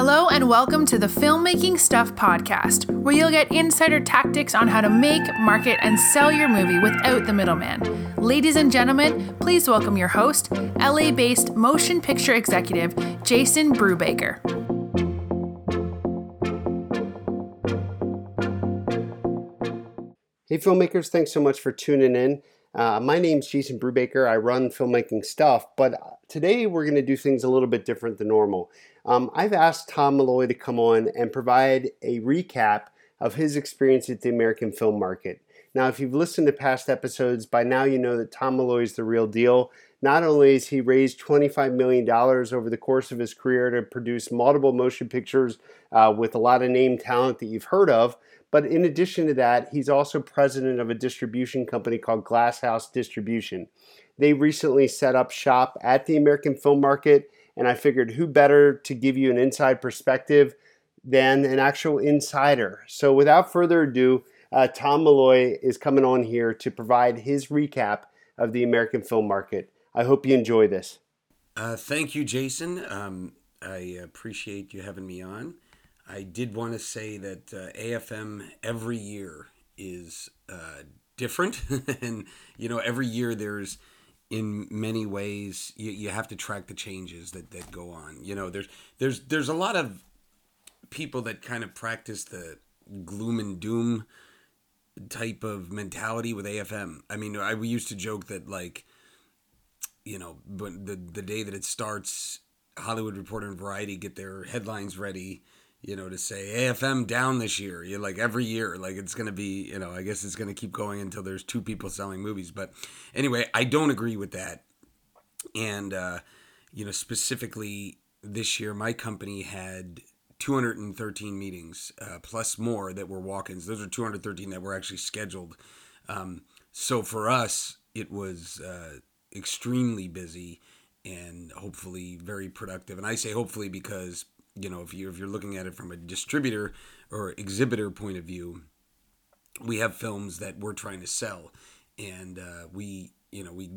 Hello, and welcome to the Filmmaking Stuff podcast, where you'll get insider tactics on how to make, market, and sell your movie without the middleman. Ladies and gentlemen, please welcome your host, LA based motion picture executive, Jason Brubaker. Hey, filmmakers, thanks so much for tuning in. Uh, my name's Jason Brubaker. I run filmmaking stuff, but today we're going to do things a little bit different than normal. Um, I've asked Tom Malloy to come on and provide a recap of his experience at the American film market. Now, if you've listened to past episodes, by now you know that Tom Malloy is the real deal. Not only has he raised $25 million over the course of his career to produce multiple motion pictures uh, with a lot of name talent that you've heard of, but in addition to that, he's also president of a distribution company called Glasshouse Distribution. They recently set up shop at the American film market, and I figured who better to give you an inside perspective than an actual insider. So without further ado, uh, Tom Malloy is coming on here to provide his recap of the American film market. I hope you enjoy this. Uh, thank you, Jason. Um, I appreciate you having me on. I did want to say that uh, AFM every year is uh, different, and you know every year there's in many ways you, you have to track the changes that, that go on. You know there's there's there's a lot of people that kind of practice the gloom and doom type of mentality with AFM. I mean, I we used to joke that like you know, but the the day that it starts, Hollywood Reporter and Variety get their headlines ready you know, to say AFM down this year. You like every year, like it's gonna be, you know, I guess it's gonna keep going until there's two people selling movies. But anyway, I don't agree with that. And uh, you know, specifically this year, my company had 213 meetings uh, plus more that were walk-ins. Those are 213 that were actually scheduled. Um, so for us, it was uh, extremely busy and hopefully very productive. And I say hopefully because you know if you if you're looking at it from a distributor or exhibitor point of view, we have films that we're trying to sell, and uh, we you know we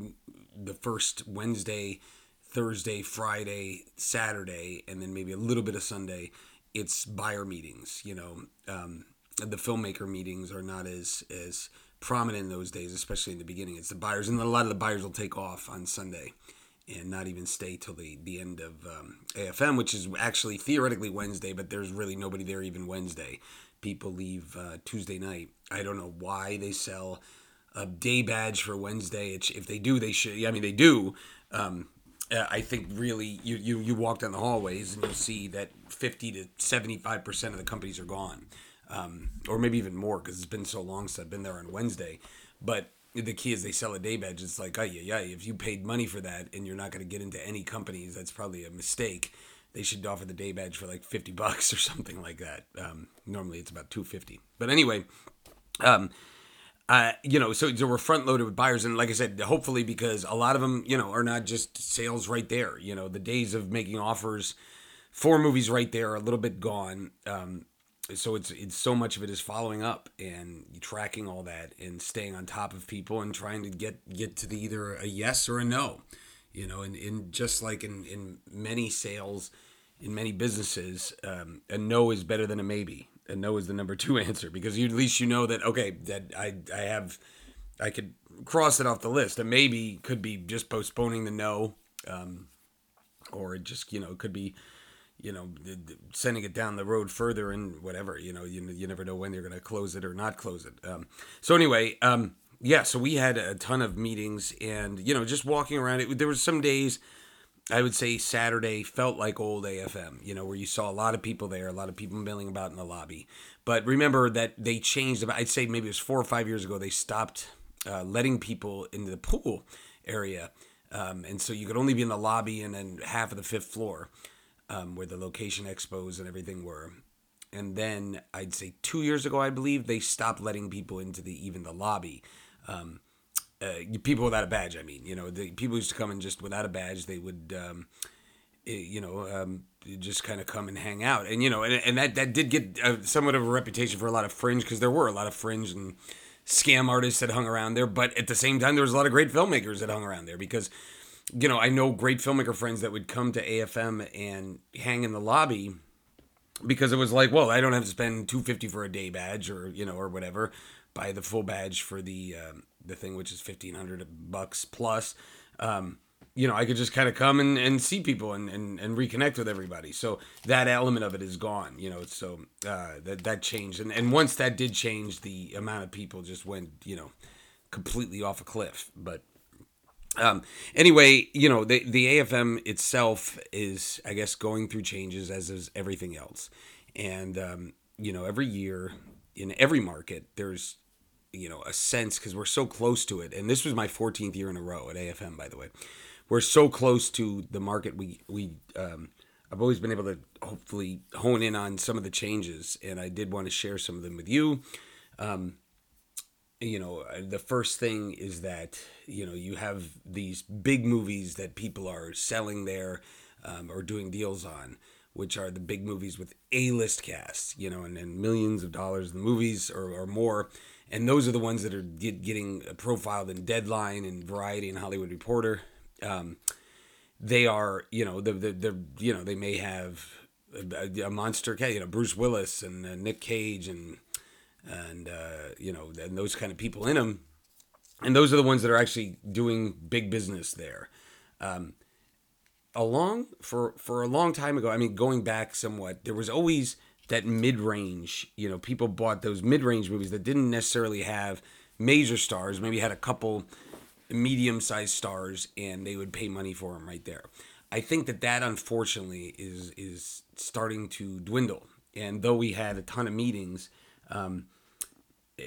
the first Wednesday, Thursday, Friday, Saturday, and then maybe a little bit of Sunday. It's buyer meetings. You know, um, the filmmaker meetings are not as as prominent in those days, especially in the beginning. It's the buyers, and a lot of the buyers will take off on Sunday and not even stay till the, the end of um, AFM, which is actually theoretically Wednesday, but there's really nobody there even Wednesday. People leave uh, Tuesday night. I don't know why they sell a day badge for Wednesday. It's, if they do, they should. Yeah, I mean, they do. Um, I think really you, you you walk down the hallways and you'll see that 50 to 75 percent of the companies are gone, um, or maybe even more because it's been so long since I've been there on Wednesday. But the key is they sell a day badge. It's like, oh yeah, yeah. If you paid money for that and you're not going to get into any companies, that's probably a mistake. They should offer the day badge for like fifty bucks or something like that. Um, normally it's about two fifty. But anyway, um, uh, you know, so, so we're front loaded with buyers, and like I said, hopefully because a lot of them, you know, are not just sales right there. You know, the days of making offers for movies right there are a little bit gone. Um, so it's it's so much of it is following up and tracking all that and staying on top of people and trying to get get to the either a yes or a no you know and, and just like in in many sales in many businesses um, a no is better than a maybe. A no is the number two answer because you, at least you know that okay that i i have i could cross it off the list. A maybe could be just postponing the no um, or just you know it could be you know, sending it down the road further and whatever, you know, you, you never know when they're going to close it or not close it. Um, so anyway, um, yeah, so we had a ton of meetings and, you know, just walking around it, there was some days, I would say Saturday felt like old AFM, you know, where you saw a lot of people there, a lot of people milling about in the lobby. But remember that they changed about, I'd say maybe it was four or five years ago, they stopped uh, letting people into the pool area. Um, and so you could only be in the lobby and then half of the fifth floor um, where the location expos and everything were. And then I'd say two years ago, I believe they stopped letting people into the even the lobby. Um, uh, people without a badge, I mean, you know, the people used to come in just without a badge. They would, um, eh, you know, um, just kind of come and hang out, and you know, and, and that that did get uh, somewhat of a reputation for a lot of fringe because there were a lot of fringe and scam artists that hung around there. But at the same time, there was a lot of great filmmakers that hung around there because you know, I know great filmmaker friends that would come to AFM and hang in the lobby because it was like, well, I don't have to spend two fifty for a day badge or you know or whatever. Buy the full badge for the um, the thing, which is fifteen hundred bucks plus. Um, you know, I could just kind of come and, and see people and, and, and reconnect with everybody. So that element of it is gone, you know, so uh, that, that changed. And, and once that did change, the amount of people just went, you know, completely off a cliff. But um, anyway, you know, the, the AFM itself is, I guess, going through changes as is everything else. And, um, you know, every year in every market, there's you know a sense because we're so close to it. And this was my 14th year in a row at afm by the way. We're so close to the market we we um, i've always been able to hopefully hone in on some of the changes. And i did want to share some of them with you. Um, you know uh, the first thing is that you know you have these big movies that people are selling there um, or doing deals on which are the big movies with a-list casts you know and, and millions of dollars the movies or, or more and those are the ones that are get, getting profiled in Deadline and Variety and Hollywood Reporter. Um, they are, you know, the, the, the you know they may have a, a monster, you know, Bruce Willis and uh, Nick Cage and and uh, you know and those kind of people in them, and those are the ones that are actually doing big business there. Um, along for for a long time ago, I mean, going back somewhat, there was always that mid-range you know people bought those mid-range movies that didn't necessarily have major stars maybe had a couple medium-sized stars and they would pay money for them right there i think that that unfortunately is is starting to dwindle and though we had a ton of meetings um,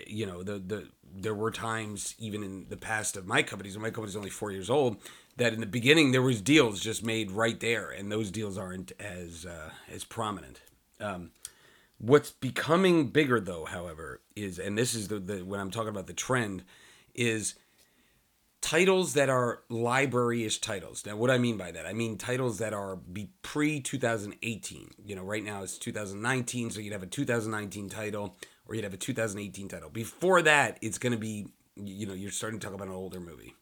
you know the the there were times even in the past of my companies and my company's only four years old that in the beginning there was deals just made right there and those deals aren't as uh, as prominent um, What's becoming bigger, though, however, is and this is the, the when I'm talking about the trend, is titles that are library-ish titles. Now, what I mean by that, I mean titles that are be pre 2018. You know, right now it's 2019, so you'd have a 2019 title or you'd have a 2018 title. Before that, it's going to be, you know, you're starting to talk about an older movie,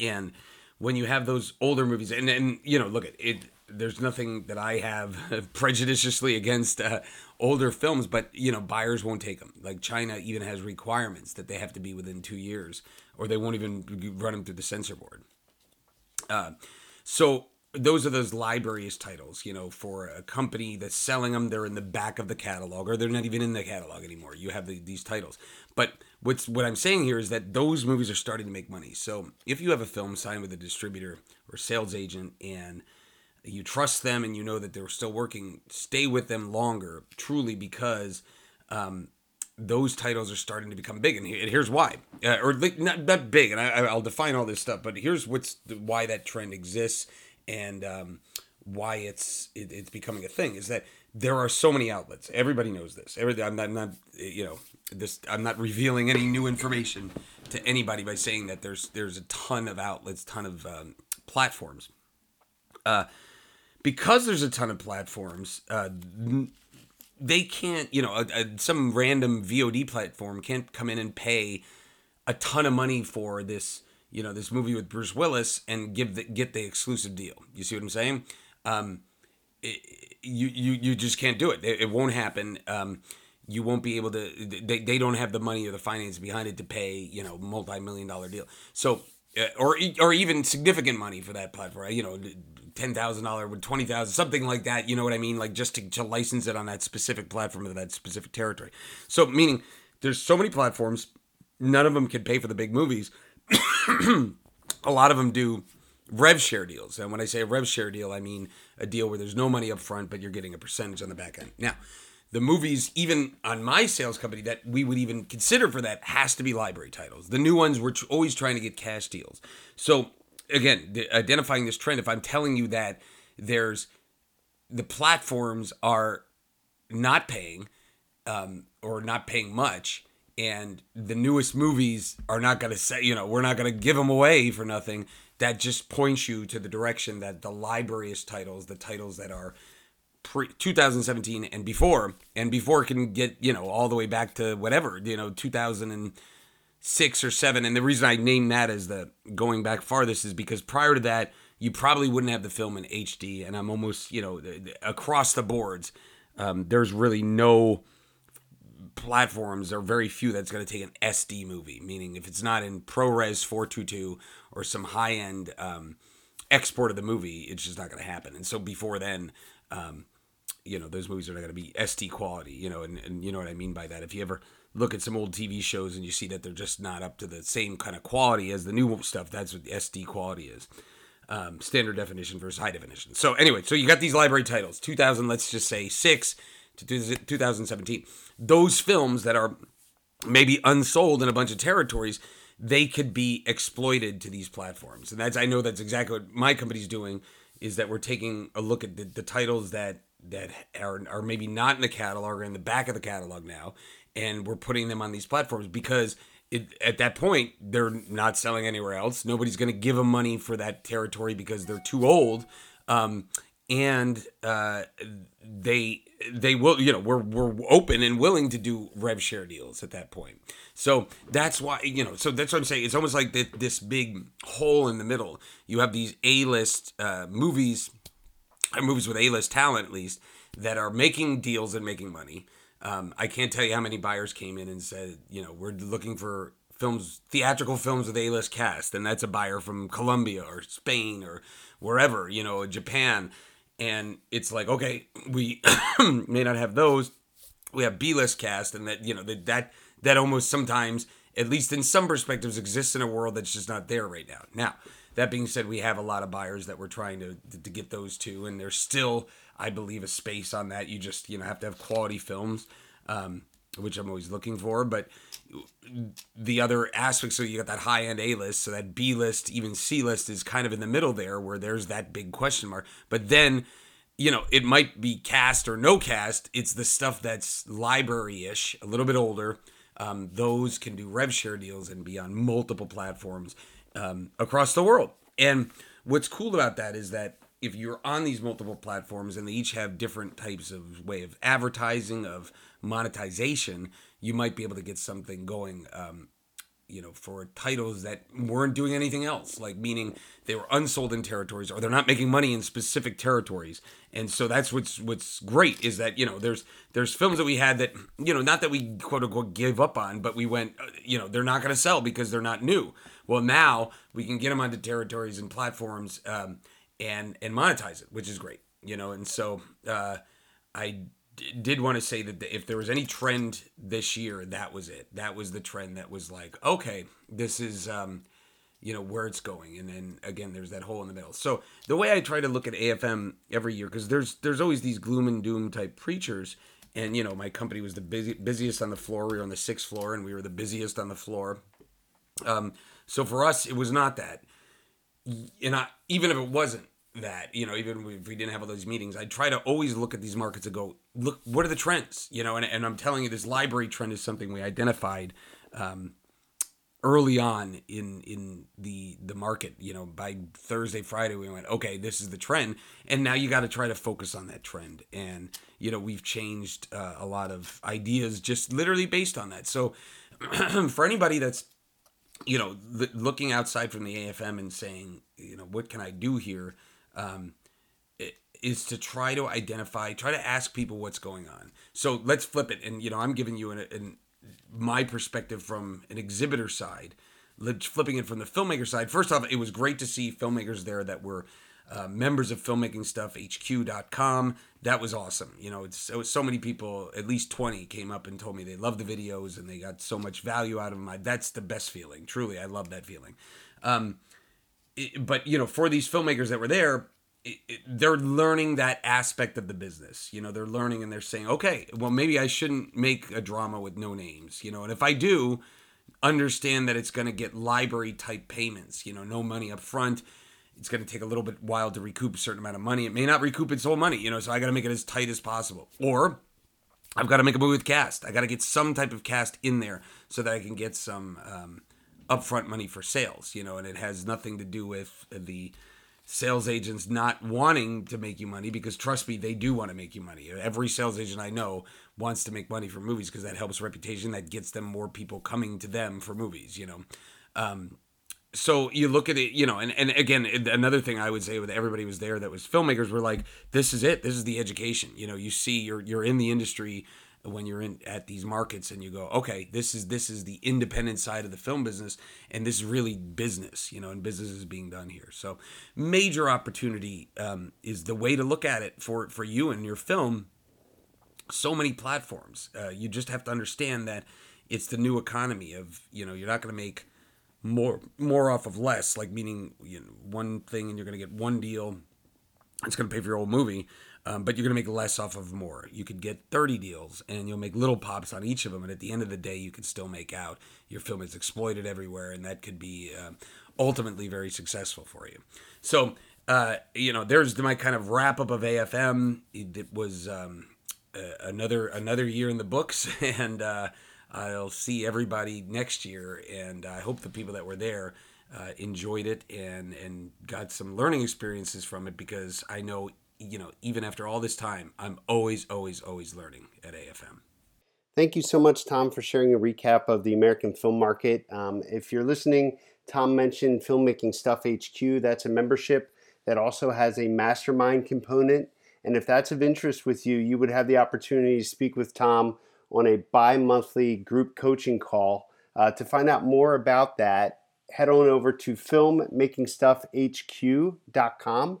and when you have those older movies, and and you know, look at it there's nothing that I have prejudiciously against uh, older films, but you know buyers won't take them. Like China even has requirements that they have to be within two years, or they won't even run them through the censor board. Uh, so those are those libraries titles, you know, for a company that's selling them. They're in the back of the catalog, or they're not even in the catalog anymore. You have the, these titles, but what's what I'm saying here is that those movies are starting to make money. So if you have a film signed with a distributor or sales agent and you trust them and you know that they're still working, stay with them longer, truly, because um, those titles are starting to become big. And here's why, uh, or not, that big. And I, will define all this stuff, but here's what's the, why that trend exists and um, why it's it, it's becoming a thing is that there are so many outlets. Everybody knows this. Every, I'm not, I'm not, you know, this. I'm not revealing any new information to anybody by saying that there's there's a ton of outlets, ton of um, platforms. Uh, because there's a ton of platforms, uh, they can't, you know, a, a, some random VOD platform can't come in and pay a ton of money for this, you know, this movie with Bruce Willis and give the, get the exclusive deal. You see what I'm saying? Um, it, you, you, you just can't do it. It, it won't happen. Um, you won't be able to, they, they don't have the money or the finance behind it to pay, you know, multi-million dollar deal. So, uh, or, or even significant money for that platform, you know, ten thousand dollar with twenty thousand, something like that. You know what I mean? Like just to, to license it on that specific platform of that specific territory. So meaning there's so many platforms, none of them can pay for the big movies. a lot of them do rev share deals. And when I say a rev share deal, I mean a deal where there's no money up front, but you're getting a percentage on the back end. Now, the movies, even on my sales company, that we would even consider for that has to be library titles. The new ones, we're always trying to get cash deals. So again, identifying this trend, if I'm telling you that there's the platforms are not paying um, or not paying much, and the newest movies are not going to say, you know, we're not going to give them away for nothing. That just points you to the direction that the library is titles, the titles that are pre 2017 and before, and before can get, you know, all the way back to whatever, you know, 2006 or seven. And the reason I name that as the going back farthest is because prior to that, you probably wouldn't have the film in HD. And I'm almost, you know, across the boards. um, there's really no platforms are very few that's going to take an SD movie, meaning if it's not in ProRes 422 or some high end um, export of the movie, it's just not going to happen. And so before then, um, you know, those movies are not going to be SD quality, you know, and, and you know what I mean by that. If you ever look at some old TV shows and you see that they're just not up to the same kind of quality as the new stuff, that's what SD quality is. Um, standard definition versus high definition. So anyway, so you got these library titles, 2000, let's just say six to 2017. Those films that are maybe unsold in a bunch of territories, they could be exploited to these platforms. And that's I know that's exactly what my company's doing is that we're taking a look at the, the titles that that are, are maybe not in the catalog or in the back of the catalog now and we're putting them on these platforms because it, at that point they're not selling anywhere else nobody's going to give them money for that territory because they're too old um, and uh, they they will you know we're we're open and willing to do rev share deals at that point. So that's why you know so that's what i'm saying. It's almost like this big hole in the middle. You have these a-list uh, movies movies with a-list talent at least that are making deals and making money. Um, i can't tell you how many buyers came in and said you know we're looking for films theatrical films with a-list cast and that's a buyer from colombia or spain or wherever you know japan and it's like okay we may not have those. We have b-list cast and that you know that that that almost sometimes at least in some perspectives exists in a world that's just not there right now. Now that being said we have a lot of buyers that we're trying to to get those to and there's still i believe a space on that. You just you know have to have quality films um, which i'm always looking for but the other aspects so you got that high end A list, so that B list, even C list is kind of in the middle there where there's that big question mark. But then, you know, it might be cast or no cast. It's the stuff that's library ish, a little bit older. Um, those can do rev share deals and be on multiple platforms um, across the world. And what's cool about that is that if you're on these multiple platforms and they each have different types of way of advertising, of monetization, you might be able to get something going um, you know for titles that weren't doing anything else like meaning they were unsold in territories or they're not making money in specific territories. And so that's what's what's great is that you know there's there's films that we had that you know not that we quote unquote gave up on but we went uh, you know they're not going to sell because they're not new. Well now we can get them onto territories and platforms um, and and monetize it which is great you know? And so uh, i did want to say that if there was any trend this year, that was it. That was the trend that was like, okay, this is, um, you know, where it's going. And then again, there's that hole in the middle. So the way I try to look at AFM every year, because there's there's always these gloom and doom type preachers. And you know, my company was the busy, busiest on the floor. We were on the sixth floor, and we were the busiest on the floor. Um, so for us, it was not that. And I, even if it wasn't, that you know even if we didn't have all those meetings i try to always look at these markets and go look what are the trends? You know and, and i'm telling you this library trend is something we identified um, early on in in the the market. You know by thursday friday we went okay this is the trend and now you got to try to focus on that trend. And you know we've changed uh, a lot of ideas just literally based on that. So for anybody that's you know looking outside from the afm and saying you know what can i do here um, is to try to identify, try to ask people what's going on. So let's flip it, and you know, I'm giving you an, an my perspective from an exhibitor side, flipping it from the filmmaker side. First off, it was great to see filmmakers there that were uh, members of filmmaking stuff hq.com that was awesome you know it's so, so many people at least 20 came up and told me they loved the videos and they got so much value out of them I, that's the best feeling truly i love that feeling um, but you know, for these filmmakers that were there, it, it, they're learning that aspect of the business. You know, they're learning and they're saying, okay, well, maybe I shouldn't make a drama with no names. You know, and if I do, understand that it's going to get library type payments. You know, no money up front. It's going to take a little bit while to recoup a certain amount of money. It may not recoup its whole money. You know, so I got to make it as tight as possible. Or I've got to make a movie with cast. I got to get some type of cast in there so that I can get some. Um, upfront money for sales, you know, and it has nothing to do with the sales agents not wanting to make you money because trust me, they do want to make you money. Every sales agent I know wants to make money for movies because that helps reputation, that gets them more people coming to them for movies, you know. Um, so you look at it, you know, and, and again, another thing I would say with everybody was there that was filmmakers were like, this is it. This is the education. You know, you see you're, you're in the industry when you're in at these markets and you go, okay, this is, this is the independent side of the film business. And this is really business, you know, and business is being done here. So major opportunity um, is the way to look at it for, for you and your film. So many platforms. Uh, you just have to understand that it's the new economy of, you know, you're not going to make, more more off of less, like meaning you know, one thing and you're going to get one deal. It's going to pay for your whole movie, um, but you're going to make less off of more. You could get 30 deals and you'll make little pops on each of them, and at the end of the day, you can still make out. Your film is exploited everywhere, and that could be uh, ultimately very successful for you. So, uh, you know, there's my kind of wrap up of AFM. It, was um, uh, another another year in the books, and uh, I'll see everybody next year, and I hope the people that were there uh, enjoyed it and and got some learning experiences from it because I know you know even after all this time, I'm always always always learning at AFM. Thank you so much, Tom, for sharing a recap of the American film market. Um, if you're listening, Tom mentioned Filmmaking Stuff HQ. That's a membership that also has a mastermind component. And if that's of interest with you, you would have the opportunity to speak with Tom on a bi monthly group coaching call. Uh, to find out more about that, head on over to filmmakingstuffhq.com.